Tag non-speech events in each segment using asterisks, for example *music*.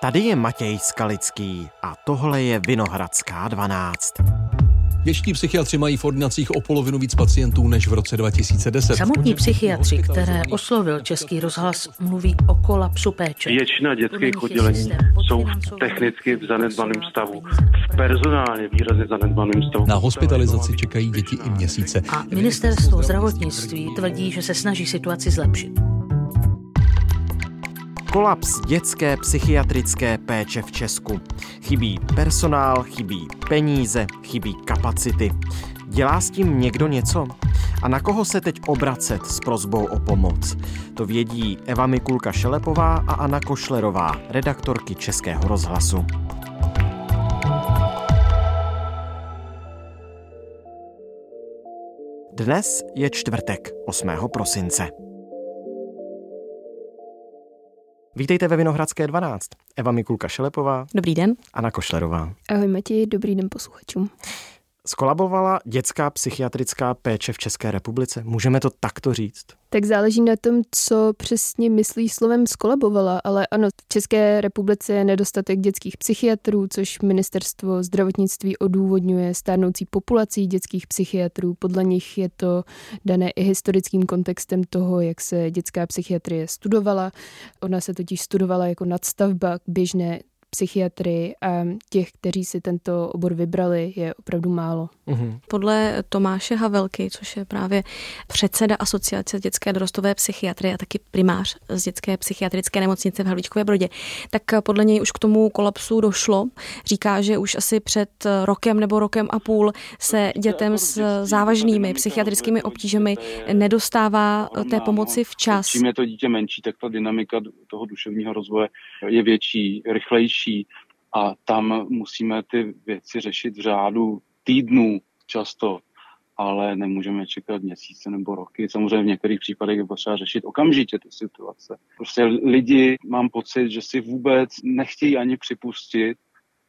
Tady je Matěj Skalický a tohle je Vinohradská 12. Dětští psychiatři mají v ordinacích o polovinu víc pacientů než v roce 2010. Samotní psychiatři, které oslovil Český rozhlas, mluví o kolapsu péče. Většina dětských oddělení jsou technicky v zanedbaném stavu, v personálně výrazně zanedbaném stavu. Na hospitalizaci čekají děti i měsíce. A ministerstvo zdravotnictví tvrdí, že se snaží situaci zlepšit. Kolaps dětské psychiatrické péče v Česku. Chybí personál, chybí peníze, chybí kapacity. Dělá s tím někdo něco? A na koho se teď obracet s prozbou o pomoc? To vědí Eva Mikulka Šelepová a Anna Košlerová, redaktorky Českého rozhlasu. Dnes je čtvrtek 8. prosince. Vítejte ve Vinohradské 12. Eva Mikulka Šelepová. Dobrý den. Anna Košlerová. Ahoj Matěj, dobrý den posluchačům. Skolabovala dětská psychiatrická péče v České republice? Můžeme to takto říct? Tak záleží na tom, co přesně myslí slovem skolabovala, ale ano, v České republice je nedostatek dětských psychiatrů, což ministerstvo zdravotnictví odůvodňuje stárnoucí populací dětských psychiatrů. Podle nich je to dané i historickým kontextem toho, jak se dětská psychiatrie studovala. Ona se totiž studovala jako nadstavba běžné psychiatry a těch, kteří si tento obor vybrali, je opravdu málo. Uhum. Podle Tomáše Havelky, což je právě předseda Asociace dětské dorostové psychiatrie a taky primář z dětské psychiatrické nemocnice v Havlíčkové Brodě, tak podle něj už k tomu kolapsu došlo. Říká, že už asi před rokem nebo rokem a půl se dětem s závažnými psychiatrickými obtížemi nedostává té pomoci včas. Čím je to dítě menší, tak ta dynamika toho duševního rozvoje je větší, rychlejší rychlejší a tam musíme ty věci řešit v řádu týdnů často, ale nemůžeme čekat měsíce nebo roky. Samozřejmě v některých případech je potřeba řešit okamžitě ty situace. Prostě lidi, mám pocit, že si vůbec nechtějí ani připustit,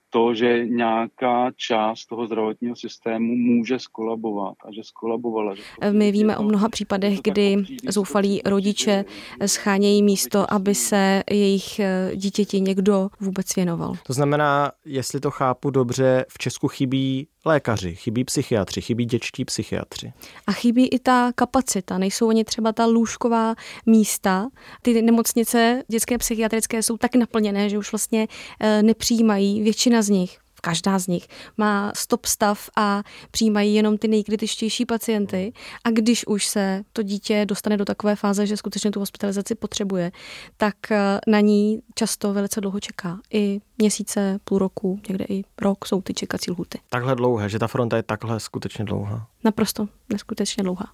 to, že nějaká část toho zdravotního systému může skolabovat a že skolabovala. Že My víme o mnoha případech, kdy zoufalí rodiče schánějí místo, aby se jejich eh, dítěti někdo vůbec věnoval. To znamená, jestli to chápu dobře, v Česku chybí lékaři, chybí psychiatři, chybí dětští psychiatři. A chybí i ta kapacita. Nejsou oni třeba ta lůžková místa. Ty nemocnice dětské psychiatrické jsou tak naplněné, že už vlastně eh, nepřijímají většina z nich každá z nich má stop stav a přijímají jenom ty nejkritičtější pacienty a když už se to dítě dostane do takové fáze, že skutečně tu hospitalizaci potřebuje, tak eh, na ní často velice dlouho čeká. I měsíce, půl roku, někde i rok jsou ty čekací lhuty. Takhle dlouhé, že ta fronta je takhle skutečně dlouhá? Naprosto neskutečně dlouhá.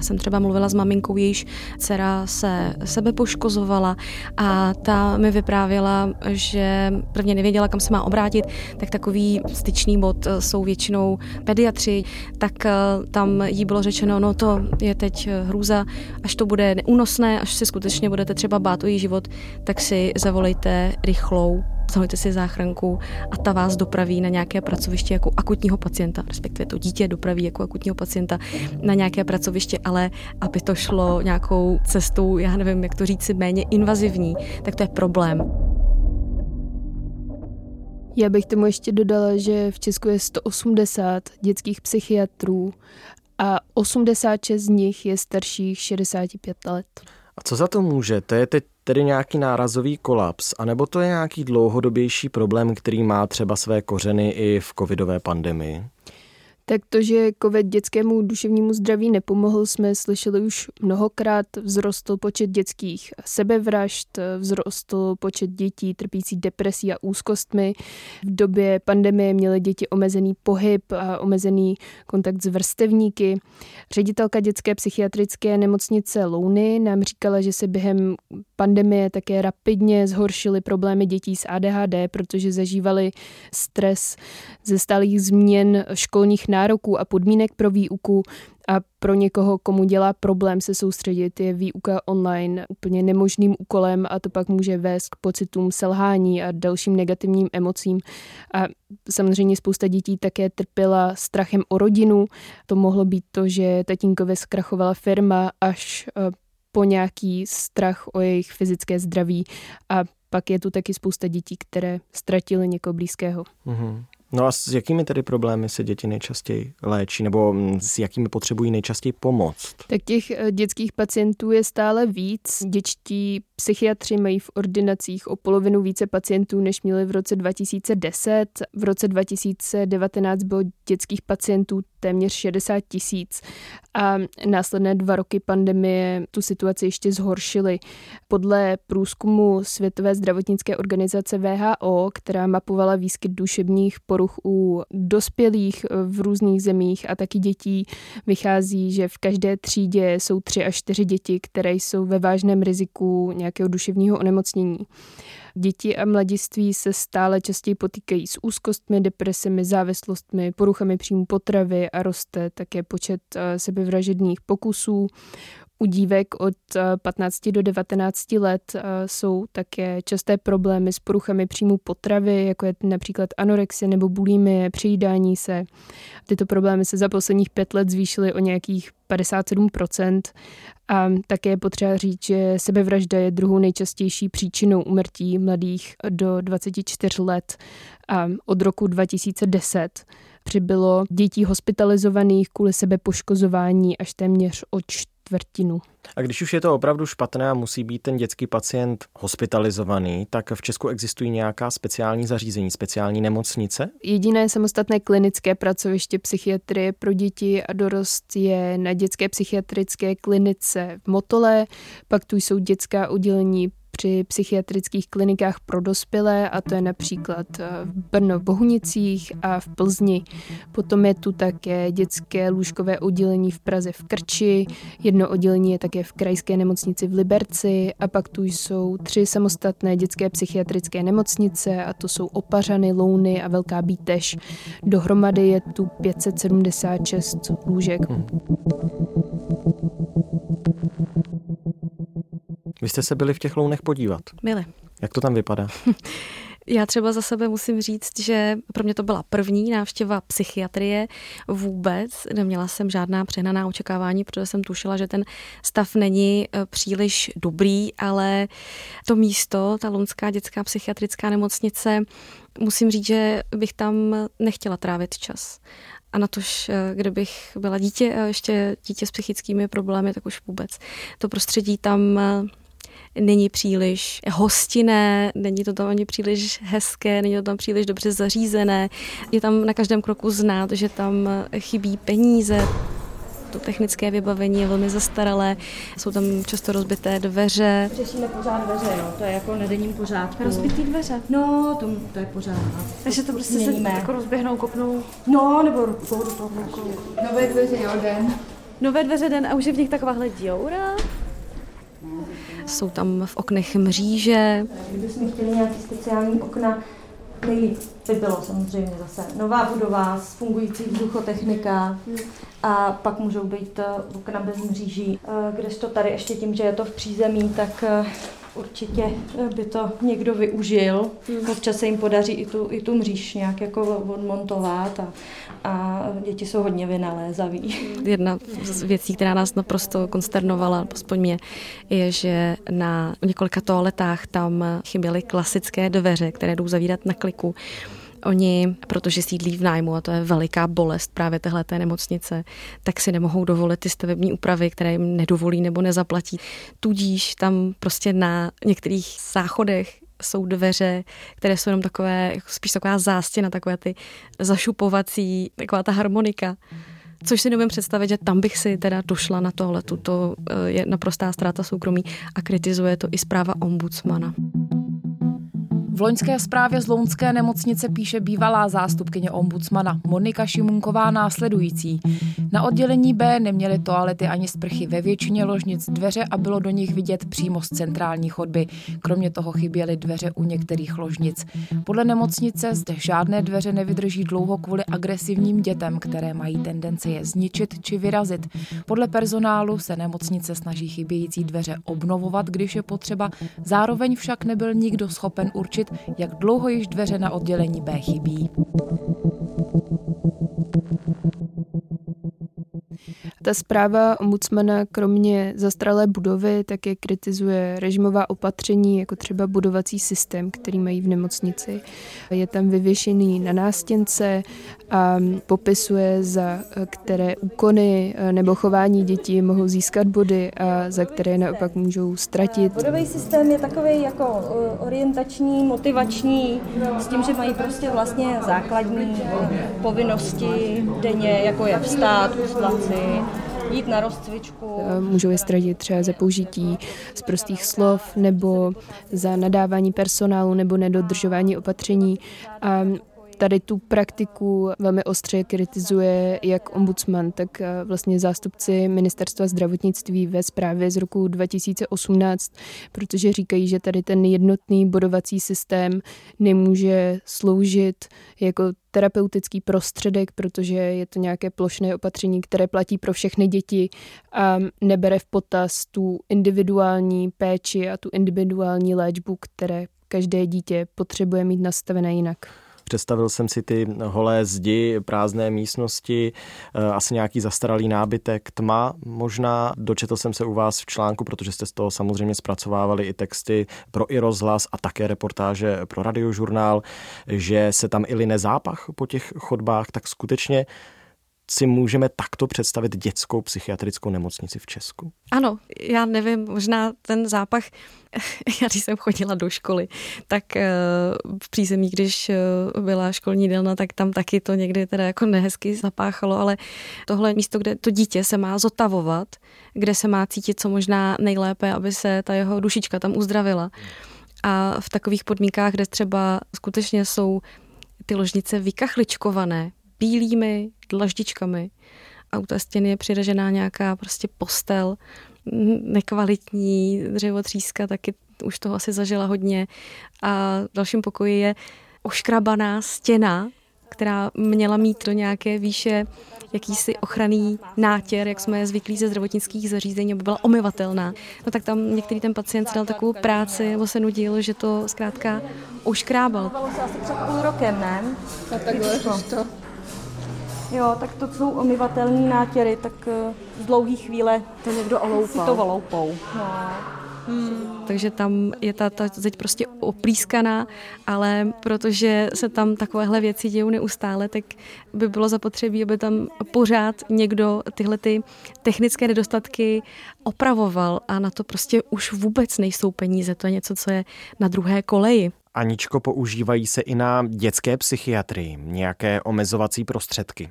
Já jsem třeba mluvila s maminkou, jejíž dcera se sebe poškozovala a ta mi vyprávěla, že prvně nevěděla, kam se má obrátit, tak takový styčný bod jsou většinou pediatři, tak eh, tam jí bylo řečeno, no to je teď hrůza, až to bude neúnosné, až si skutečně budete třeba bát o její život, tak si zavolejte rychlou zahoďte si záchranku a ta vás dopraví na nějaké pracoviště jako akutního pacienta, respektive to dítě dopraví jako akutního pacienta na nějaké pracoviště, ale aby to šlo nějakou cestou, já nevím, jak to říci, méně invazivní, tak to je problém. Já bych tomu ještě dodala, že v Česku je 180 dětských psychiatrů a 86 z nich je starších 65 let. A co za to může? To je teď tedy nějaký nárazový kolaps, anebo to je nějaký dlouhodobější problém, který má třeba své kořeny i v covidové pandemii? Tak to, že COVID dětskému duševnímu zdraví nepomohl, jsme slyšeli už mnohokrát. Vzrostl počet dětských sebevražd, vzrostl počet dětí trpící depresí a úzkostmi. V době pandemie měly děti omezený pohyb a omezený kontakt s vrstevníky. Ředitelka dětské psychiatrické nemocnice Louny nám říkala, že se během pandemie také rapidně zhoršily problémy dětí s ADHD, protože zažívali stres ze stálých změn školních nároků a podmínek pro výuku a pro někoho, komu dělá problém se soustředit, je výuka online úplně nemožným úkolem a to pak může vést k pocitům selhání a dalším negativním emocím. A samozřejmě spousta dětí také trpěla strachem o rodinu. To mohlo být to, že tatínkovi zkrachovala firma, až po nějaký strach o jejich fyzické zdraví a pak je tu taky spousta dětí, které ztratily někoho blízkého. Mm-hmm. No a s jakými tedy problémy se děti nejčastěji léčí, nebo mm, s jakými potřebují nejčastěji pomoc? Tak těch eh, dětských pacientů je stále víc. Děčtí psychiatři mají v ordinacích o polovinu více pacientů, než měli v roce 2010. V roce 2019 bylo dětských pacientů téměř 60 tisíc a následné dva roky pandemie tu situaci ještě zhoršily. Podle průzkumu Světové zdravotnické organizace VHO, která mapovala výskyt duševních poruch u dospělých v různých zemích a taky dětí, vychází, že v každé třídě jsou tři až čtyři děti, které jsou ve vážném riziku nějakého duševního onemocnění. Děti a mladiství se stále častěji potýkají s úzkostmi, depresemi, závislostmi, poruchami příjmu potravy a roste také počet eh, sebevražedných pokusů. U dívek od 15 eh, do 19 let eh, jsou také časté problémy s poruchami příjmu potravy, jako je například anorexie nebo bulimie, přejídání se. Tyto problémy se za posledních pět let zvýšily o nějakých 57% a také je potřeba říct, že sebevražda je druhou nejčastější příčinou umrtí mladých do 24 let a od roku 2010 přibylo dětí hospitalizovaných kvůli sebepoškozování až téměř o čtvrtinu. A když už je to opravdu špatné a musí být ten dětský pacient hospitalizovaný, tak v Česku existují nějaká speciální zařízení, speciální nemocnice? Jediné samostatné klinické pracoviště psychiatrie pro děti a dorost je na dětské psychiatrické klinice v Motole, pak tu jsou dětská oddělení při psychiatrických klinikách pro dospělé, a to je například eh, v Brno v Bohunicích a v Plzni. Potom je tu také dětské lůžkové oddělení v Praze v Krči, jedno oddělení je také v krajské nemocnici v Liberci a pak tu jsou tři samostatné dětské psychiatrické nemocnice a to jsou Opařany, Louny a Velká Bíteš. Dohromady je tu 576 lůžek. Hmm. Vy jste se byli v těch lounech podívat? Byli. Jak to tam vypadá? *laughs* Já třeba za sebe musím říct, že pro mě to byla první návštěva psychiatrie vůbec. Neměla jsem žádná přehnaná očekávání, protože jsem tušila, že ten stav není e, příliš dobrý, ale to místo, ta Lunská dětská psychiatrická nemocnice, musím říct, že bych tam nechtěla trávit čas. A na tož, e, kdybych byla dítě, ještě dítě s psychickými problémy, tak už vůbec. To prostředí tam není příliš hostinné, není to tam ani příliš hezké, není to tam příliš dobře zařízené. Je tam na každém kroku znát, že tam chybí peníze, to technické vybavení je velmi zastaralé, jsou tam často rozbité dveře. Řešíme pořád dveře, no, to je jako na denním pořádku. Rozbitý dveře? No, to, to je pořád. Takže to prostě Měníme. se jako rozběhnou, kopnou? No, nebo rukou do toho Nové dveře, jo, den. Nové dveře den a už je v nich takováhle děura? Jsou tam v oknech mříže. Kdybychom chtěli nějaký speciální okna, nejlíp by bylo samozřejmě zase nová budova s fungující vzduchotechnika a pak můžou být eh, okna bez mříží. Eh, kdežto tady ještě tím, že je to v přízemí, tak eh, určitě by to někdo využil. Občas se jim podaří i tu, i tu mříž nějak jako odmontovat a, a děti jsou hodně vynalézaví. Jedna z věcí, která nás naprosto konsternovala, aspoň mě, je, že na několika toaletách tam chyběly klasické dveře, které jdou zavírat na kliku. Oni, protože sídlí v nájmu, a to je veliká bolest právě téhle nemocnice, tak si nemohou dovolit ty stavební úpravy, které jim nedovolí nebo nezaplatí. Tudíž tam prostě na některých záchodech jsou dveře, které jsou jenom takové, spíš taková zástěna, takové ty zašupovací, taková ta harmonika. Což si nevím představit, že tam bych si teda došla na tohle. To eh, je naprostá ztráta soukromí a kritizuje to i zpráva ombudsmana. V loňské zprávě z Lounské nemocnice píše bývalá zástupkyně ombudsmana Monika Šimunková následující. Na oddělení B neměly toalety ani sprchy ve většině ložnic dveře a bylo do nich vidět přímo z centrální chodby. Kromě toho chyběly dveře u některých ložnic. Podle nemocnice zde žádné dveře nevydrží dlouho kvůli agresivním dětem, které mají tendence je zničit či vyrazit. Podle personálu se nemocnice snaží chybějící dveře obnovovat, když je potřeba, zároveň však nebyl nikdo schopen určit, jak dlouho již dveře na oddělení B chybí. Ta zpráva ombudsmana kromě zastralé budovy také kritizuje režimová opatření, jako třeba budovací systém, který mají v nemocnici. Je tam vyvěšený na nástěnce a popisuje, za které úkony nebo chování dětí mohou získat body a za které naopak můžou ztratit. Budový systém je takový jako orientační, motivační, s tím, že mají prostě vlastně základní povinnosti denně, jako je vstát, ustlat si, jít na rozcvičku. Můžou je ztratit třeba za použití z prostých slov nebo za nadávání personálu nebo nedodržování opatření. A tady tu praktiku velmi ostře kritizuje jak ombudsman, tak eh, vlastně zástupci ministerstva zdravotnictví ve zprávě z roku 2018, protože říkají, že tady ten jednotný bodovací systém nemůže sloužit jako terapeutický prostředek, protože je to nějaké plošné opatření, které platí pro všechny děti a nebere v potaz tu individuální péči a tu individuální léčbu, které každé dítě potřebuje mít nastavené jinak. Představil jsem si ty holé zdi, prázdné místnosti, eh, asi nějaký zastaralý nábytek, tma možná. Dočetl jsem se u vás v článku, protože jste z toho samozřejmě zpracovávali i texty pro i rozhlas a také reportáže pro radiožurnál, že se tam i line zápach po těch chodbách, tak skutečně si můžeme takto představit dětskou psychiatrickou nemocnici v Česku? Ano, já nevím, možná ten zápach, *laughs* já když jsem chodila do školy, tak eh, v přízemí, když eh, byla školní dělna, tak tam taky to někdy teda jako nehezky zapáchalo, ale tohle místo, kde to dítě se má zotavovat, kde se má cítit co možná nejlépe, aby se ta jeho dušička tam uzdravila. A v takových podmínkách, kde třeba skutečně jsou ty ložnice vykachličkované, bílými dlaždičkami a u té stěny je přiražená nějaká prostě postel, nekvalitní dřevotříska, taky už toho asi zažila hodně. A v dalším pokoji je oškrabaná stěna, která měla mít do nějaké výše jakýsi ochranný nátěr, jak jsme je zvyklí ze zdravotnických zařízení, aby byla omyvatelná. No tak tam některý ten pacient si dal takovou práci, nebo se nudil, že to zkrátka oškrábal. Bylo se asi před půl rokem, ne? A takhle to Jo, tak to jsou omyvatelné nátěry, tak eh, z dlouhé chvíle to někdo oloupal. si to oloupou. No. Hmm. Takže tam je ta, ta zeď prostě oplískaná, ale protože se tam takovéhle věci dějou neustále, tak by bylo zapotřebí, aby tam pořád někdo tyhle ty technické nedostatky opravoval a na to prostě už vůbec nejsou peníze. To je něco, co je na druhé koleji. Aničko, používají se i na dětské psychiatrii nějaké omezovací prostředky?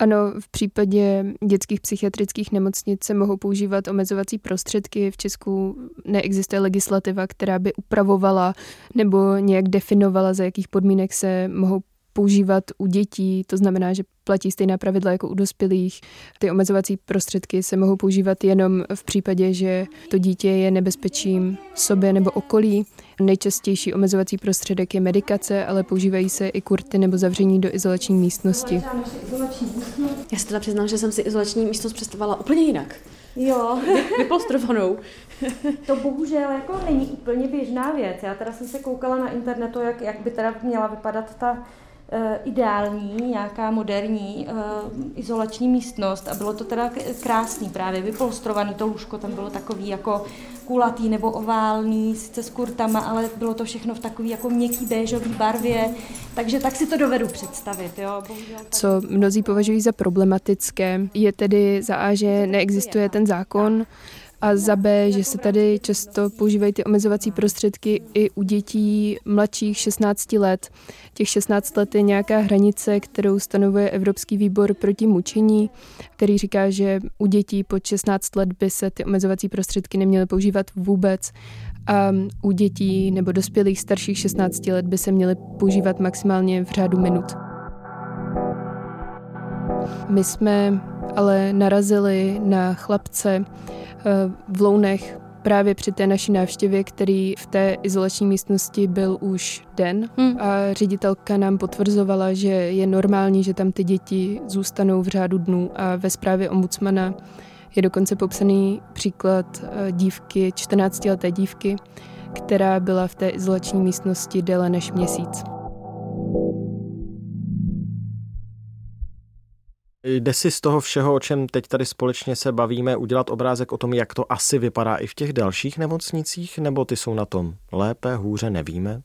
Ano, v případě dětských psychiatrických nemocnic se mohou používat omezovací prostředky. V Česku neexistuje legislativa, která by upravovala nebo nějak definovala, za jakých podmínek se mohou používat u dětí, to znamená, že platí stejná pravidla jako u dospělých. Ty omezovací prostředky se mohou používat jenom v případě, že to dítě je nebezpečím sobě nebo okolí. Nejčastější omezovací prostředek je medikace, ale používají se i kurty nebo zavření do izolační místnosti. Já se teda přiznám, že jsem si izolační místnost představovala úplně jinak. Jo. Vyplostrovanou. *laughs* to bohužel jako není úplně běžná věc. Já teda jsem se koukala na internetu, jak, jak by teda měla vypadat ta Eh, ideální, nějaká moderní uh, izolační místnost a bylo to teda krásný právě, vypolstrovaný to lůžko, tam bylo takový jako kulatý nebo oválný, sice s kurtama, ale bylo to všechno v takový jako měkký béžový barvě, takže tak si to dovedu představit. Jo. Bohužel, Co mnozí považují za problematické, je tedy za A, že neexistuje ten zákon, a za B, že se tady často používají ty omezovací prostředky i u dětí mladších 16 let. Těch 16 let je nějaká hranice, kterou stanovuje Evropský výbor proti mučení, který říká, že u dětí pod 16 let by se ty omezovací prostředky neměly používat vůbec a u dětí nebo dospělých starších 16 let by se měly používat maximálně v řádu minut. My jsme ale narazili na chlapce, v Lounech právě při té naší návštěvě, který v té izolační místnosti byl už den hmm. a ředitelka nám potvrzovala, že je normální, že tam ty děti zůstanou v řádu dnů a ve zprávě ombudsmana je dokonce popsaný příklad eh, dívky, 14-leté dívky, která byla v té izolační místnosti déle než měsíc. Jde si z toho všeho, o čem teď tady společně se bavíme, udělat obrázek o tom, jak to asi vypadá i v těch dalších nemocnicích, nebo ty jsou na tom lépe, hůře, nevíme?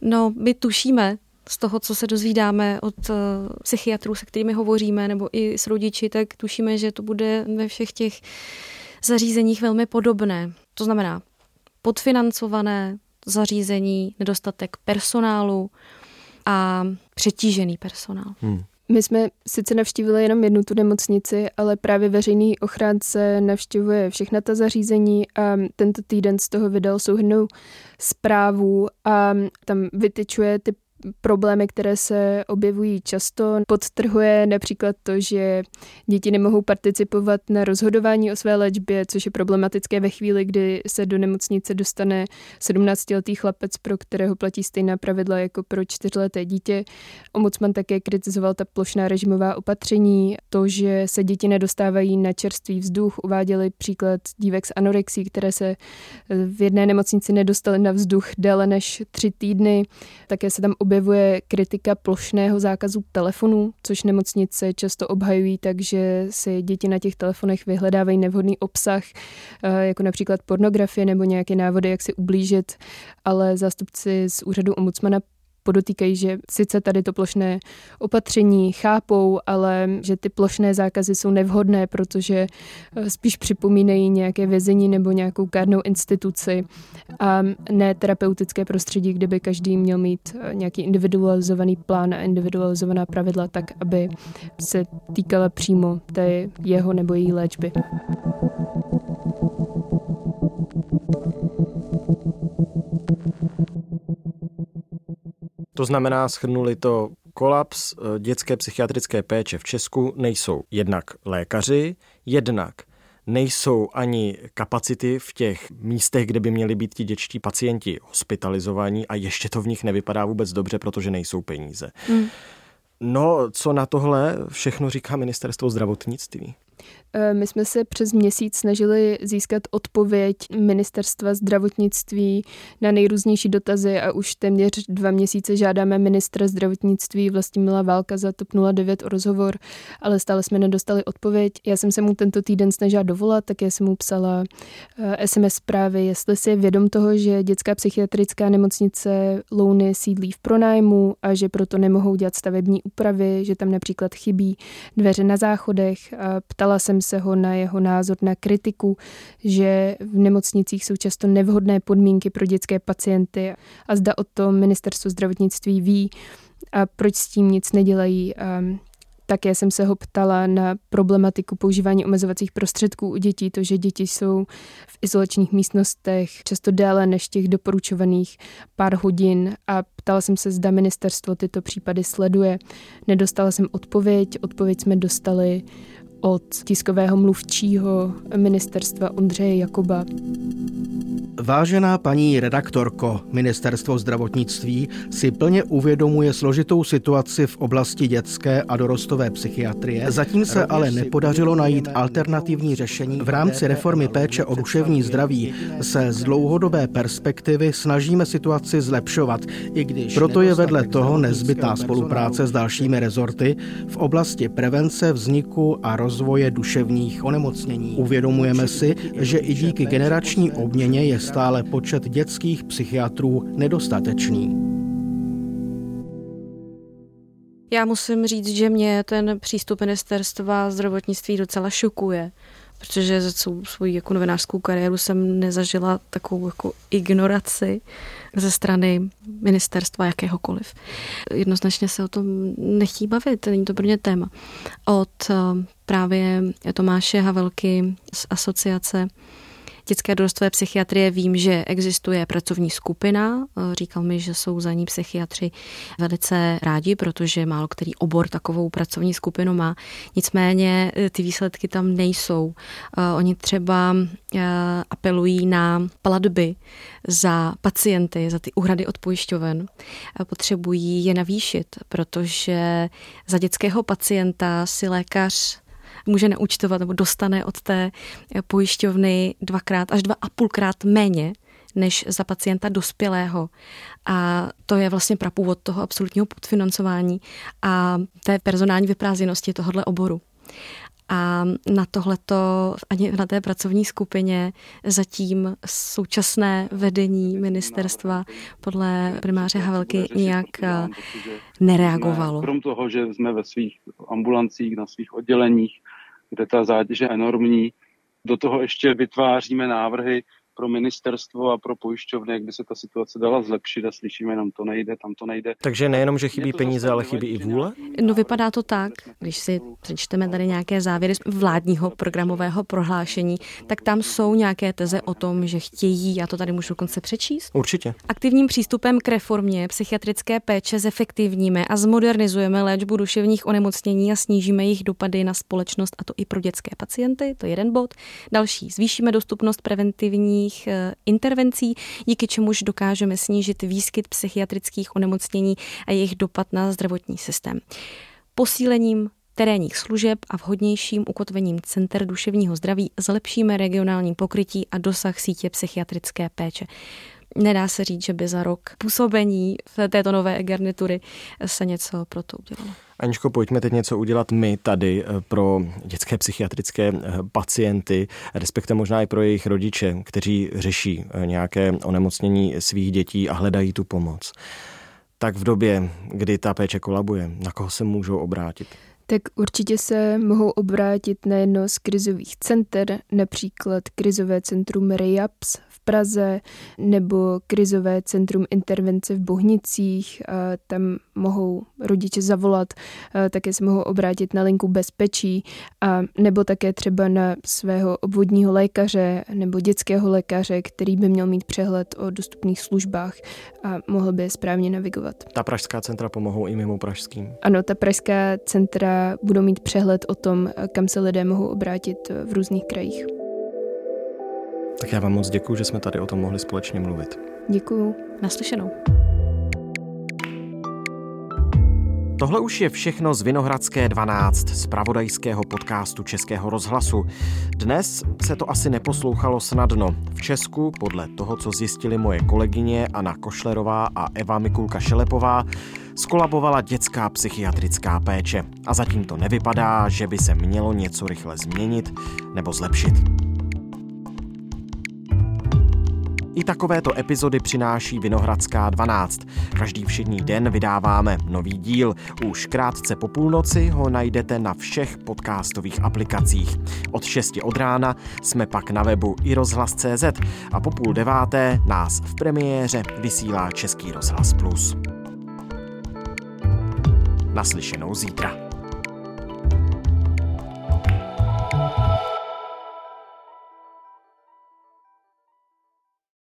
No, my tušíme z toho, co se dozvídáme od uh, psychiatrů, se kterými hovoříme, nebo i s rodiči, tak tušíme, že to bude ve všech těch zařízeních velmi podobné. To znamená podfinancované zařízení, nedostatek personálu a přetížený personál. Hmm. My jsme sice navštívili jenom jednu tu nemocnici, ale právě veřejný ochránce navštěvuje všechna ta zařízení a tento týden z toho vydal souhrnou zprávu a tam vytyčuje ty problémy, které se objevují často. Podtrhuje například to, že děti nemohou participovat na rozhodování o své léčbě, což je problematické ve chvíli, kdy se do nemocnice dostane 17-letý chlapec, pro kterého platí stejná pravidla jako pro čtyřleté dítě. Ombudsman také kritizoval ta plošná režimová opatření, to, že se děti nedostávají na čerstvý vzduch. Uváděli příklad dívek s anorexí, které se v jedné nemocnici nedostaly na vzduch déle než tři týdny. Také se tam objevily objevuje kritika plošného zákazu telefonů, což nemocnice často obhajují, takže si děti na těch telefonech vyhledávají nevhodný obsah, eh, jako například pornografie nebo nějaké návody, jak si ublížit, ale zástupci z úřadu ombudsmana podotýkají, že sice tady to plošné opatření chápou, ale že ty plošné zákazy jsou nevhodné, protože eh, spíš připomínají nějaké vězení nebo nějakou kárnou instituci a ne terapeutické prostředí, kde by každý měl mít eh, nějaký individualizovaný plán a individualizovaná pravidla tak, aby se týkala přímo té jeho nebo její léčby. To znamená, schrnuli to kolaps eh, dětské psychiatrické péče v Česku nejsou jednak lékaři, jednak nejsou ani kapacity v těch místech, kde by měli být ti dětští pacienti hospitalizovaní a ještě to v nich nevypadá vůbec dobře, protože nejsou peníze. Mm. No, co na tohle všechno říká ministerstvo zdravotnictví? Eh, my jsme se přes měsíc snažili získat odpověď ministerstva zdravotnictví na nejrůznější dotazy a už téměř dva měsíce žádáme ministra zdravotnictví Vlastimila Válka za TOP 09 o rozhovor, ale stále jsme nedostali odpověď. Já jsem se mu tento týden snažila dovolat, také jsem mu psala SMS eh, zprávy, jestli si je vědom toho, že dětská psychiatrická nemocnice Louny sídlí v pronájmu a že proto nemohou dělat stavební úpravy, že tam například chybí dveře na záchodech. A ptala jsem se ho na jeho názor na kritiku, že v nemocnicích jsou často nevhodné podmínky pro dětské pacienty a zda o tom ministerstvo zdravotnictví ví a proč s tím nic nedělají. A také jsem se ho ptala na problematiku používání omezovacích prostředků u dětí, to, že děti jsou v izolačních místnostech často déle než těch doporučovaných pár hodin a ptala jsem se, zda ministerstvo tyto případy sleduje. Nedostala jsem odpověď, odpověď jsme dostali od tiskového mluvčího ministerstva Ondřeje Jakoba. Vážená paní redaktorko, Ministerstvo zdravotnictví si plně uvědomuje složitou situaci v oblasti dětské a dorostové psychiatrie. Zatím se ale nepodařilo najít alternativní řešení. V rámci reformy péče o duševní zdraví se z dlouhodobé perspektivy snažíme situaci zlepšovat, i když proto je vedle toho nezbytná spolupráce s dalšími rezorty v oblasti prevence vzniku a rozvoje duševních onemocnění. Uvědomujeme si, že i díky generační obměně je stále počet dětských psychiatrů nedostatečný. Já musím říct, že mě ten přístup ministerstva zdravotnictví docela šokuje, protože za svou jako novinářskou kariéru jsem nezažila takovou jako ignoraci ze strany ministerstva jakéhokoliv. Jednoznačně se o tom nechtí bavit, není to pro ně téma. Od eh, právě Tomáše Havelky z asociace dětské dorostové psychiatrie vím, že existuje pracovní skupina. Říkal mi, že jsou za ní psychiatři velice rádi, protože málo který obor takovou pracovní skupinu má. Nicméně eh, ty výsledky tam nejsou. Eh, oni třeba eh, apelují na platby za pacienty, za ty uhrady od pojišťoven. Potřebují je navýšit, protože za dětského pacienta si lékař může naúčtovat nebo dostane od té pojišťovny dvakrát až dva a půlkrát méně než za pacienta dospělého. A to je vlastně prapůvod toho absolutního podfinancování a té personální vyprázdněnosti tohohle oboru. A na tohleto ani na té pracovní skupině zatím současné vedení ministerstva podle primáře Havelky nějak eh, nereagovalo. Krom toho, že jsme ve svých ambulancích, na svých odděleních, kde ta zátěž je enormní, do toho ještě vytváříme návrhy pro ministerstvo a pro pojišťovny, jak by se ta situace dala zlepšit a slyšíme jenom to nejde, tam to nejde. Takže nejenom, že chybí peníze, ale chybí i vůle? No vypadá to tak, když si přečteme tady nějaké závěry vládního programového prohlášení, tak tam jsou nějaké teze o tom, že chtějí, já to tady můžu dokonce přečíst. Určitě. Aktivním přístupem k reformě psychiatrické péče zefektivníme a zmodernizujeme léčbu duševních onemocnění a snížíme jejich dopady na společnost, a to i pro dětské pacienty, to je jeden bod. Další, zvýšíme dostupnost preventivní preventivních eh, intervencí, díky čemuž dokážeme snížit výskyt psychiatrických onemocnění a jejich dopad na zdravotní systém. Posílením terénních služeb a vhodnějším ukotvením center duševního zdraví zlepšíme regionální pokrytí a dosah sítě psychiatrické péče. Nedá se říct, že by za rok působení v této nové garnitury se něco pro to udělalo. Aničko, pojďme teď něco udělat my tady eh, pro dětské psychiatrické eh, pacienty, respektive možná i pro jejich rodiče, kteří řeší eh, nějaké onemocnění svých dětí a hledají tu pomoc. Tak v době, kdy ta péče kolabuje, na koho se můžou obrátit? Tak určitě se mohou obrátit na jedno z krizových center, například krizové centrum REAPS v Praze nebo krizové centrum intervence v Bohnicích. Tam mohou rodiče zavolat, také se mohou obrátit na linku bezpečí a nebo také třeba na svého obvodního lékaře nebo dětského lékaře, který by měl mít přehled o dostupných službách a mohl by je správně navigovat. Ta pražská centra pomohou i mimo pražským? Ano, ta pražská centra budou mít přehled o tom, kam se lidé mohou obrátit v různých krajích. Tak já vám moc děkuji, že jsme tady o tom mohli společně mluvit. Děkuji. Naslyšenou. Tohle už je všechno z Vinohradské 12, z pravodajského podcastu Českého rozhlasu. Dnes se to asi neposlouchalo snadno. V Česku, podle toho, co zjistili moje kolegyně Anna Košlerová a Eva Mikulka Šelepová, skolabovala dětská psychiatrická péče. A zatím to nevypadá, že by se mělo něco rychle změnit nebo zlepšit. I takovéto epizody přináší Vinohradská 12. Každý všední den vydáváme nový díl. Už krátce po půlnoci ho najdete na všech podcastových aplikacích. Od 6 od rána jsme pak na webu i rozhlas.cz a po půl deváté nás v premiéře vysílá Český rozhlas Plus. Naslyšenou zítra.